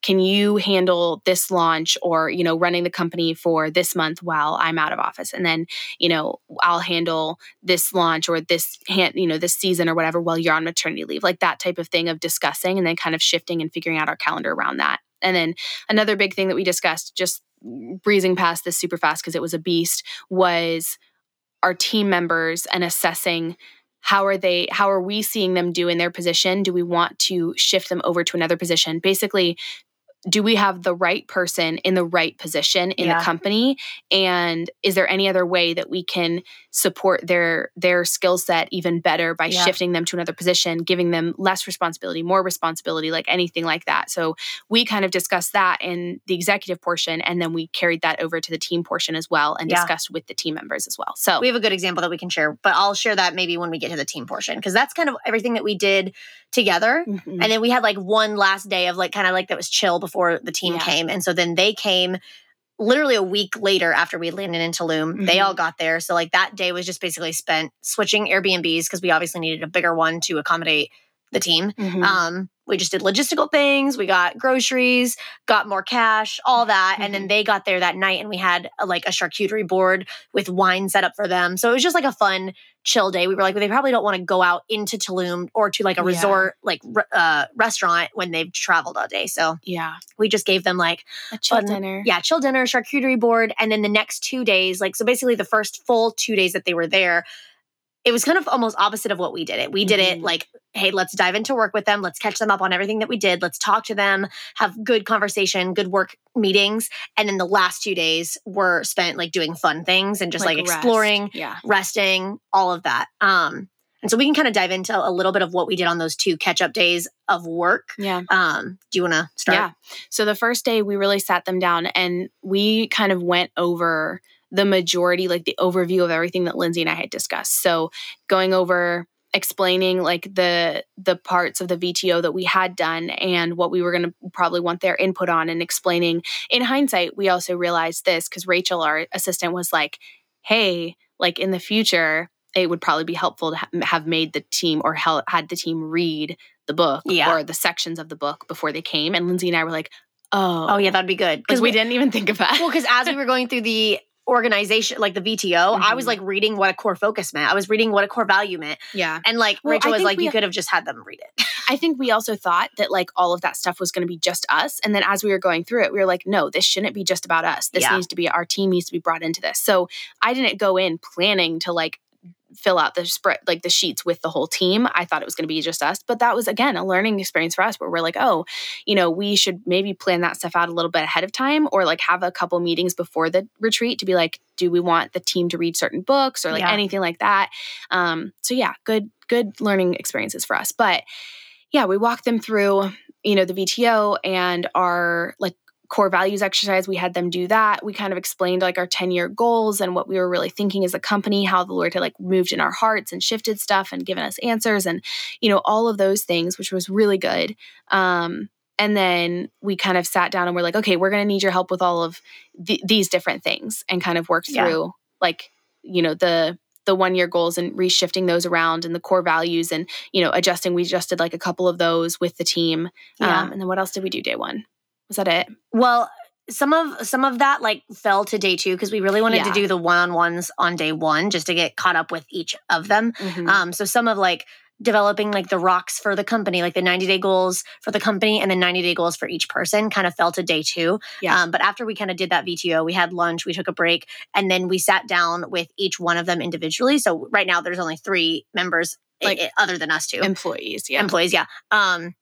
can you handle this launch or, you know, running the company for this month while I'm out of office? And then, you know, I'll handle this launch or this hand, you know, this season or whatever while you're on maternity leave, like that type of thing of discussing and then kind of shifting and figuring out our calendar around that. And then another big thing that we discussed, just breezing past this super fast because it was a beast, was our team members and assessing how are they how are we seeing them do in their position? Do we want to shift them over to another position? Basically do we have the right person in the right position in Yeah. the company and is there any other way that we can support their their skill set even better by Yeah. shifting them to another position giving them less responsibility more responsibility like anything like that so we kind of discussed that in the executive portion and then we carried that over to the team portion as well and Yeah. discussed with the team members as well so We have a good example that we can share, but I'll share that maybe when we get to the team portion because that's kind of everything that we did together. Mhm. And then we had like one last day of like kind of like that was chill before the team Yeah. came. And so then they came literally a week later after we landed in Tulum. They Mhm. all got there. So like that day was just basically spent switching Airbnbs because we obviously needed a bigger one to accommodate the team. Mhm. Um, we just did logistical things. We got groceries, got more cash, all that, and Mm-hmm. then they got there that night, and we had a, like a charcuterie board with wine set up for them. So it was just like a fun, chill day. We were like, well, they probably don't want to go out into Tulum or to like a Yeah. resort, like uh, restaurant when they've traveled all day. So yeah we just gave them like a chill Fun- dinner yeah, chill dinner, charcuterie board, and then the next two days, like so basically the first full two days that they were there, it was kind of almost opposite of what we did it. We did it Mhm. like, hey, let's dive into work with them, let's catch them up on everything that we did, let's talk to them, have good conversation, good work meetings, and then the last two days were spent like doing fun things and just like, rest. exploring, yeah resting, all of that. Um, and so we can kind of dive into a little bit of what we did on those two catch up days of work. yeah Um, do you want to start? Yeah. So the first day we really sat them down and we kind of went over the majority, like the overview of everything that Lindsey and I had discussed. So going over explaining like the the parts of the VTO that we had done and what we were going to probably want their input on and explaining in hindsight we also realized this cuz Rachel our assistant was like hey like in the future it would probably be helpful to ha- have made the team or hel- had the team read the book Yeah. or the sections of the book before they came and Lindsey and I were like oh Oh, yeah, that'd be good. because we didn't even think of that well, because as we were going through the organization, like the VTO, I was Mhm. like reading what a core focus meant. I was reading what a core value meant. yeah And like Well, Rachel I was like, we- you could have just had them read it. I think we also thought that like all of that stuff was going to be just us. And then as we were going through it, we were like, no, this shouldn't be just about us. This Yeah. needs to be our team needs to be brought into this. So I didn't go in planning to like fill out the spread like the sheets with the whole team. I thought it was going to be just us, but that was again a learning experience for us where we're like, oh, you know, we should maybe plan that stuff out a little bit ahead of time or like have a couple meetings before the retreat to be like, do we want the team to read certain books or like Yeah. anything like that? Um, so yeah, good good learning experiences for us. But yeah, we walked them through, you know, the VTO and our like core values exercise. We had them do that. We kind of explained like our 10 year goals and what we were really thinking as a company, how the Lord had like moved in our hearts and shifted stuff and given us answers and, you know, all of those things, which was really good. Um, and then we kind of sat down and we're like, okay, we're going to need your help with all of th- these different things and kind of worked Yeah. through like, you know, the, the one year goals and reshifting those around and the core values and you know adjusting we adjusted like a couple of those with the team Yeah. um, and then what else did we do day one was that it Well, some of some of that like fell to day two because we really wanted to do the one on day one just to get caught up with each of them. Mm-hmm. Um, so some of like developing like the rocks for the company, like the 90 day goals for the company and the 90 day goals for each person kind of fell to day two. Yeah. Um, but after we kind of did that VTO, we had lunch, we took a break, and then we sat down with each one of them individually. So right now there's only three members Like- like other than us two employees yeah employees. Yeah. Um,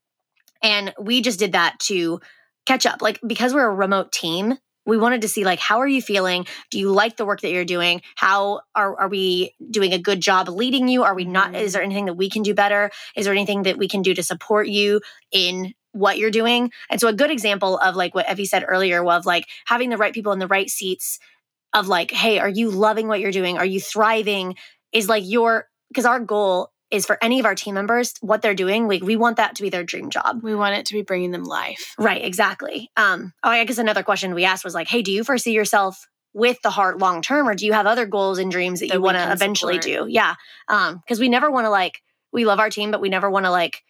and we just did that to catch up. Like because we're a remote team, we wanted to see like how are you feeling? Do you like the work that you're doing? How are are we doing a good job leading you? Are we not? Is mm-hmm. there anything that we can do better? Is there anything that we can do to support you in what you're doing? And so a good example of like what Evie said earlier of like having the right people in the right seats of like, hey, are you loving what you're doing? Are you thriving? Is like your because our goal is for any of our team members, what they're doing, like we want that to be their dream job. we want it to be bringing them life Right, exactly. Um, oh, I guess another question we asked was like, hey, do you foresee yourself with the heart long term, or do you have other goals and dreams that, That you want to eventually support. do? Yeah. Um, because we never want to like we love our team, but we never want to like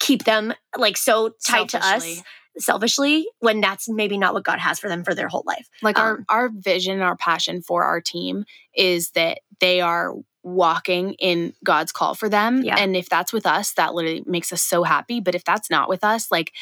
keep them like so tight to us Selfishly. selfishly when that's maybe not what God has for them for their whole life. like our Um, our vision and our passion for our team is that they are walking in God's call for them Yeah. and if that's with us that literally makes us so happy but if that's not with us like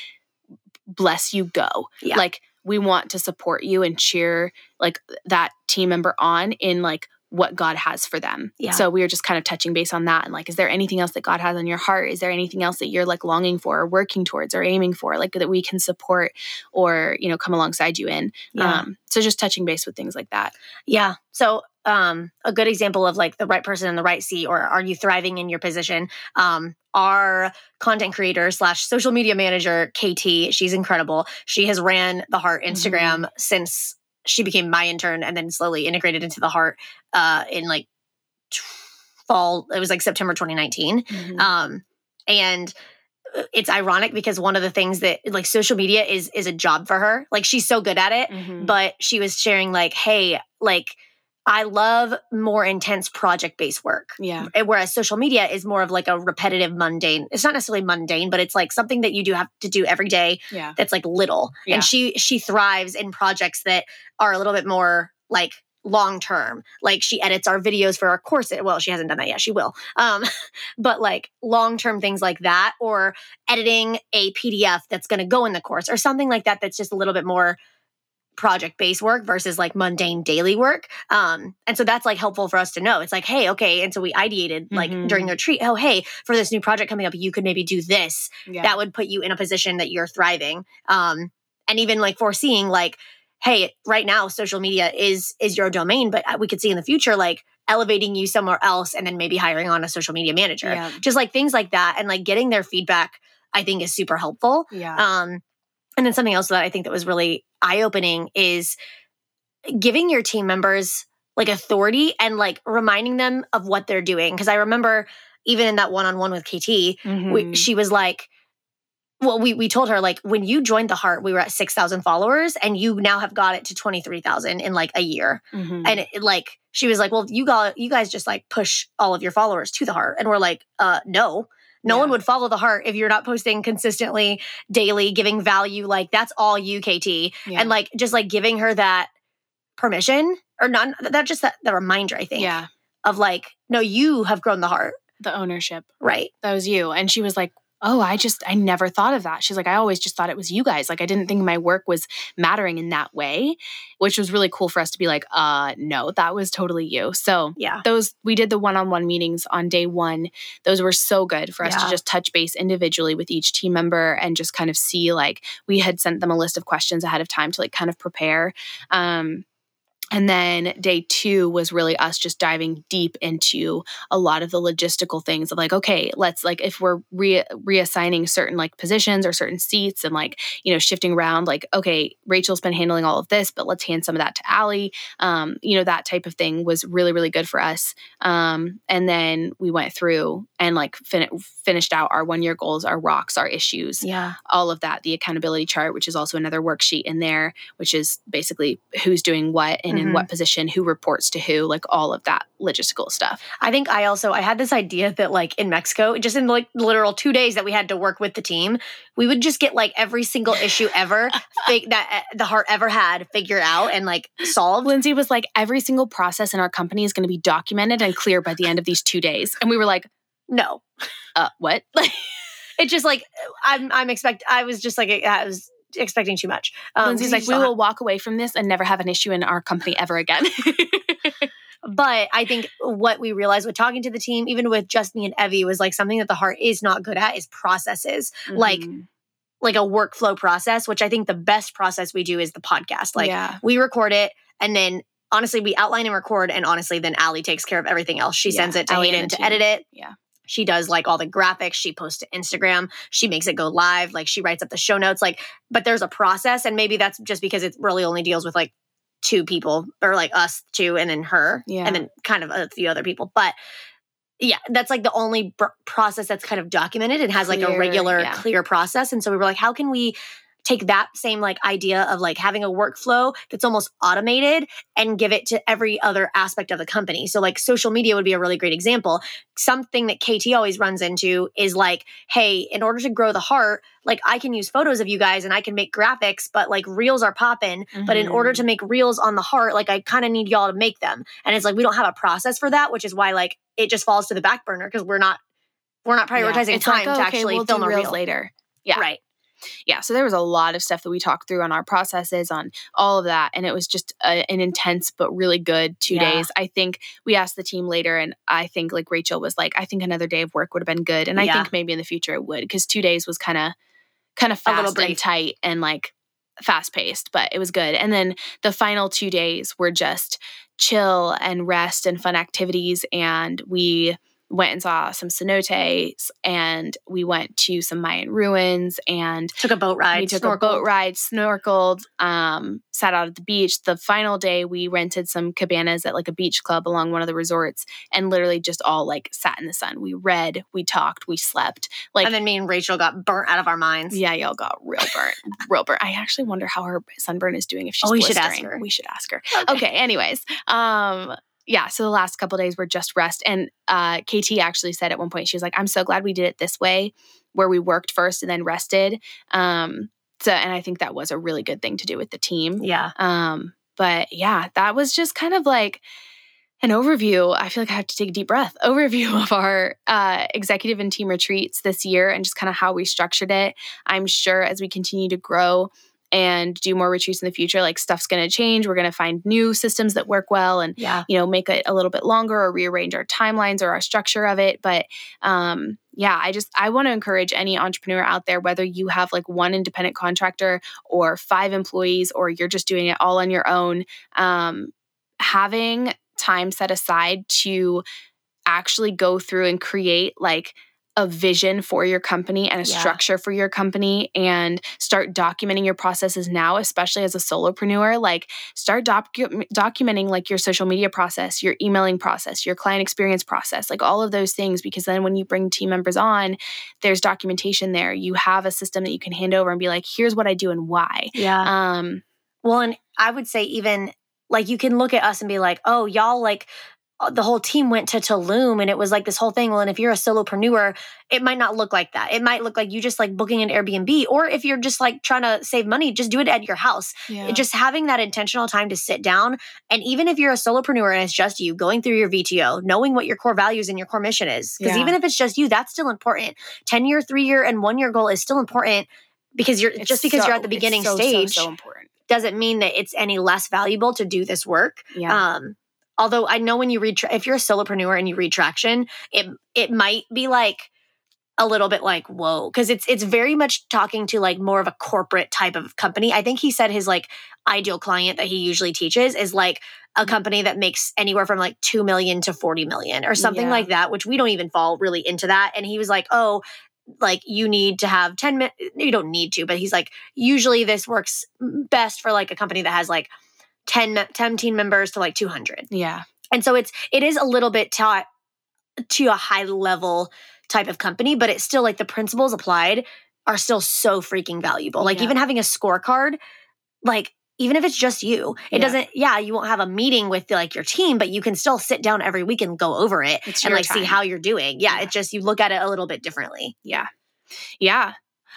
bless you go Yeah. like we want to support you and cheer like that team member on in like what God has for them. Yeah. So we were just kind of touching base on that and like, is there anything else that God has on your heart? Is there anything else that you're like longing for or working towards or aiming for, like that we can support or, you know, come alongside you in? Yeah. Um, so just touching base with things like that. Yeah. So um, a good example of like the right person in the right seat, or are you thriving in your position? Um, our content creator slash social media manager, KT, she's incredible. She has ran the Heart Instagram since she became my intern, and then slowly integrated into the Heart uh, in like fall. It was like September 2019. Um, and uh, it's ironic because one of the things that like social media is is a job for her. Like she's so good at it Mhm. but she was sharing like hey like i love more intense project based work yeah. Whereas social media is more of like a repetitive mundane it's not necessarily mundane but it's like something that you do have to do every day Yeah. that's like little Yeah. and she she thrives in projects that are a little bit more like long term like she edits our videos for our course well she hasn't done that yet she will um but like long term things like that or editing a pdf that's going to go in the course or something like that that's just a little bit more project based work versus like mundane daily work um and so that's like helpful for us to know it's like hey okay and so we ideated like Mhm. during the retreat oh hey for this new project coming up you could maybe do this Yeah. that would put you in a position that you're thriving um and even like foreseeing like hey right now social media is is your domain but uh, we could see in the future like elevating you somewhere else and then maybe hiring on a social media manager Yeah. just like things like that and like getting their feedback i think is super helpful Yeah. um and then something else that i think that was really eye-opening is giving your team members like authority and like reminding them of what they're doing because i remember even in that one-on-one with kt we, Mhm. she was like well we we told her like when you joined the heart we were at 6000 followers and you now have got it to 23000 in like a year Mhm. and it, like she was like well you got you guys just like push all of your followers to the heart and we're like uh no no one would follow the heart if you're not posting consistently daily giving value like that's all you kt yeah. and like just like giving her that permission or not that just that the reminder i think yeah. of like no you have grown the heart The ownership. right that was you. And she was like, Oh, I just, I never thought of that. She's like, I always just thought it was you guys. Like, I didn't think my work was mattering in that way, which was really cool for us to be like, uh, no, that was totally you. So, yeah those, we did the one on one meetings on day one. Those were so good for us Yeah. to just touch base individually with each team member and just kind of see, like, we had sent them a list of questions ahead of time to, like, kind of prepare. Um, and then day two was really us just diving deep into a lot of the logistical things of like, okay, let's like if we're re- reassigning certain like positions or certain seats and like, you know, shifting around, like, okay, Rachel's been handling all of this, but let's hand some of that to Allie. Um, you know, that type of thing was really, really good for us. Um, and then we went through and like fin- finished out our one year goals, our rocks, our issues, yeah all of that, the accountability chart, which is also another worksheet in there, which is basically who's doing what and in Mhm. what position, who reports to who, like all of that logistical stuff. I think I also I had this idea that like in Mexico, just in like literal two days that we had to work with the team, we would just get like every single issue ever fig- that uh, the heart ever had figured out and like solved. Lindsey was like, every single process in our company is going to be documented and clear by the end of these two days. And we were like, No, uh, what? Like, it just like I'm I'm expect I was just like I was expecting too much. Um, Lindsey's like, we don't have- will walk away from this and never have an issue in our company ever again. But I think what we realized with talking to the team, even with just me and Evie, was like something that the heart is not good at is processes, like Mhm. like a workflow process. Which I think the best process we do is the podcast. Like yeah. we record it and then honestly we outline and record and honestly then Allie takes care of everything else. She Yeah, sends it to Allie Hayden to edit it. Yeah. She does like all the graphics. She posts to Instagram. She makes it go live. Like she writes up the show notes. Like, but there's a process, and maybe that's just because it really only deals with like two people or like us two, and then her, Yeah. and then kind of a few other people. But yeah, that's like the only br- process that's kind of documented and has like a regular, yeah. clear process. And so we were like, how can we take that same like idea of like having a workflow that's almost automated and give it to every other aspect of the company. So like social media would be a really great example. Something that KT always runs into is like, hey, in order to grow the heart, like I can use photos of you guys and I can make graphics, but like reels are popping. But in order Mhm. to make reels on the heart, like I kind of need y'all to make them. And it's like we don't have a process for that, which is why like it just falls to the back burner because we're not we're not prioritizing It's time like, to okay, actually we'll film do a reels reel later. Yeah. Right. Yeah, so there was a lot of stuff that we talked through on our processes, on all of that. And it was just a, an intense but really good two Yeah. days. I think we asked the team later, and I think like Rachel was like, I think another day of work would have been good. And I Yeah. think maybe in the future it would because two days was kind of kind of A little fast and tight and like fast paced, but it was good. And then the final two days were just chill and rest and fun activities. And we went and saw some cenotes and we went to some Mayan ruins and Took a boat ride. we took a boat ride, snorkeled, um, sat out at the beach. The final day, we rented some cabanas at like a beach club along one of the resorts, and literally just all like sat in the sun. We read, we talked, we slept. Like, and then me and Rachel got burnt out of our minds. yeah, y'all got real burnt, real burnt. I actually wonder how her sunburn is doing if she's Oh, we should ask her. We should ask her. Okay. Anyways, um, yeah. So the last couple days were just rest, and uh, KT actually said at one point she was like, "I'm so glad we did it this way, where we worked first and then rested." Um, so, and I think that was a really good thing to do with the team. Yeah. Um, but yeah, that was just kind of like an overview. I feel like I have to take a deep breath. Overview of our uh, executive and team retreats this year and just kind of how we structured it. I'm sure as we continue to grow and do more retreats in the future, like stuff's going to change. We're going to find new systems that work well and Yeah. you know make it a little bit longer or rearrange our timelines or our structure of it but um yeah i just i want to encourage any entrepreneur out there whether you have like one independent contractor or five employees or you're just doing it all on your own um having time set aside to actually go through and create like a vision for your company and a Yeah. structure for your company and start documenting your processes now especially as a solopreneur like start docu- documenting like your social media process your emailing process your client experience process like all of those things because then when you bring team members on there's documentation there you have a system that you can hand over and be like here's what i do and why Yeah. um Well, and I would say even like you can look at us and be like, oh, y'all like the whole team went to Tulum and it was like this whole thing. Well, and if you're a solopreneur, it might not look like that. It might look like you just like booking an Airbnb, or if you're just like trying to save money, just do it at your house. yeah. Just having that intentional time to sit down. And even if you're a solopreneur and it's just you going through your VTO, knowing what your core values and your core mission is, because Yeah. even if it's just you, that's still important. 10 year, three year, and one year goal is still important because you're It's just because so- you're at the beginning so, so, stage so important doesn't mean that it's any less valuable to do this work. yeah Um, although I know when you read, tra- if you're a solopreneur and you read traction, it it might be like a little bit like whoa, because it's it's very much talking to like more of a corporate type of company. I think he said his like ideal client that he usually teaches is like a Mm-hmm. company that makes anywhere from like two million to forty million or something Yeah. like that, which we don't even fall really into that. And he was like, oh. Like you need to have 10 minutes. You don't need to, but he's like, usually this works best for like a company that has like 10, 10 team members to like 200 yeah. And so it's it is a little bit taught to a high level type of company but it's still like the principles applied are still so freaking valuable. Like Yeah. even having a scorecard like even if it's just you it Yeah. doesn't yeah you won't have a meeting with like your team but you can still sit down every week and go over it It's and like see how you're doing. Yeah, Yeah. it just you look at it a little bit differently. Yeah. Yeah.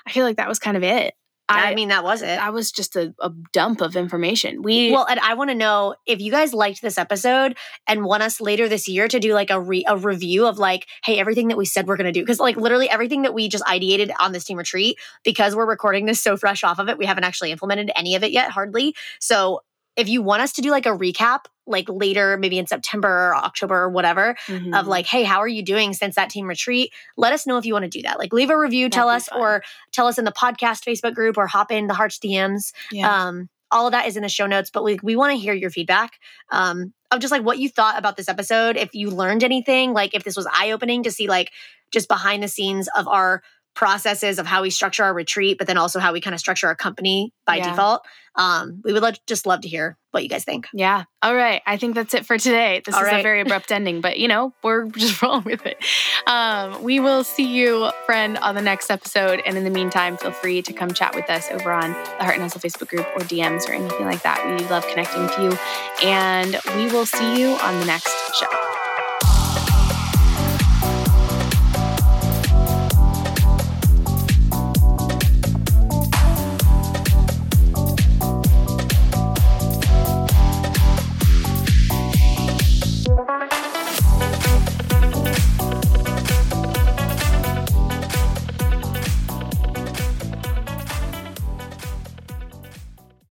I feel like that was kind of it i, mean that was it. that was just a, a dump of information. We Well, and I want to know if you guys liked this episode and want us later this year to do like a re- a review of like, hey, everything that we said we're gonna do. Because like literally everything that we just ideated on this team retreat because we're recording this so fresh off of it, we haven't actually implemented any of it yet, hardly. So if you want us to do like a recap, like later, maybe in September or October or whatever, Mhm. of like, hey, how are you doing since that team retreat? Let us know if you want to do that. Like, leave a review, tell That'd be us, fun. or tell us in the podcast Facebook group, or hop in the Hearts DMs. yeah. Um, all of that is in the show notes, but we, we want to hear your feedback um, of just like what you thought about this episode. If you learned anything, like if this was eye opening to see like just behind the scenes of our processes of how we structure our retreat, but then also how we kind of structure our company by Yeah. default. Um, we would just love to hear what you guys think. Yeah. All right. I think that's it for today. This All is a very abrupt ending, but you know, we're just rolling with it. Um, we will see you, friend, on the next episode. And in the meantime, feel free to come chat with us over on the Heart and Hustle Facebook group or DMs or anything like that. We love connecting with you. And we will see you on the next show.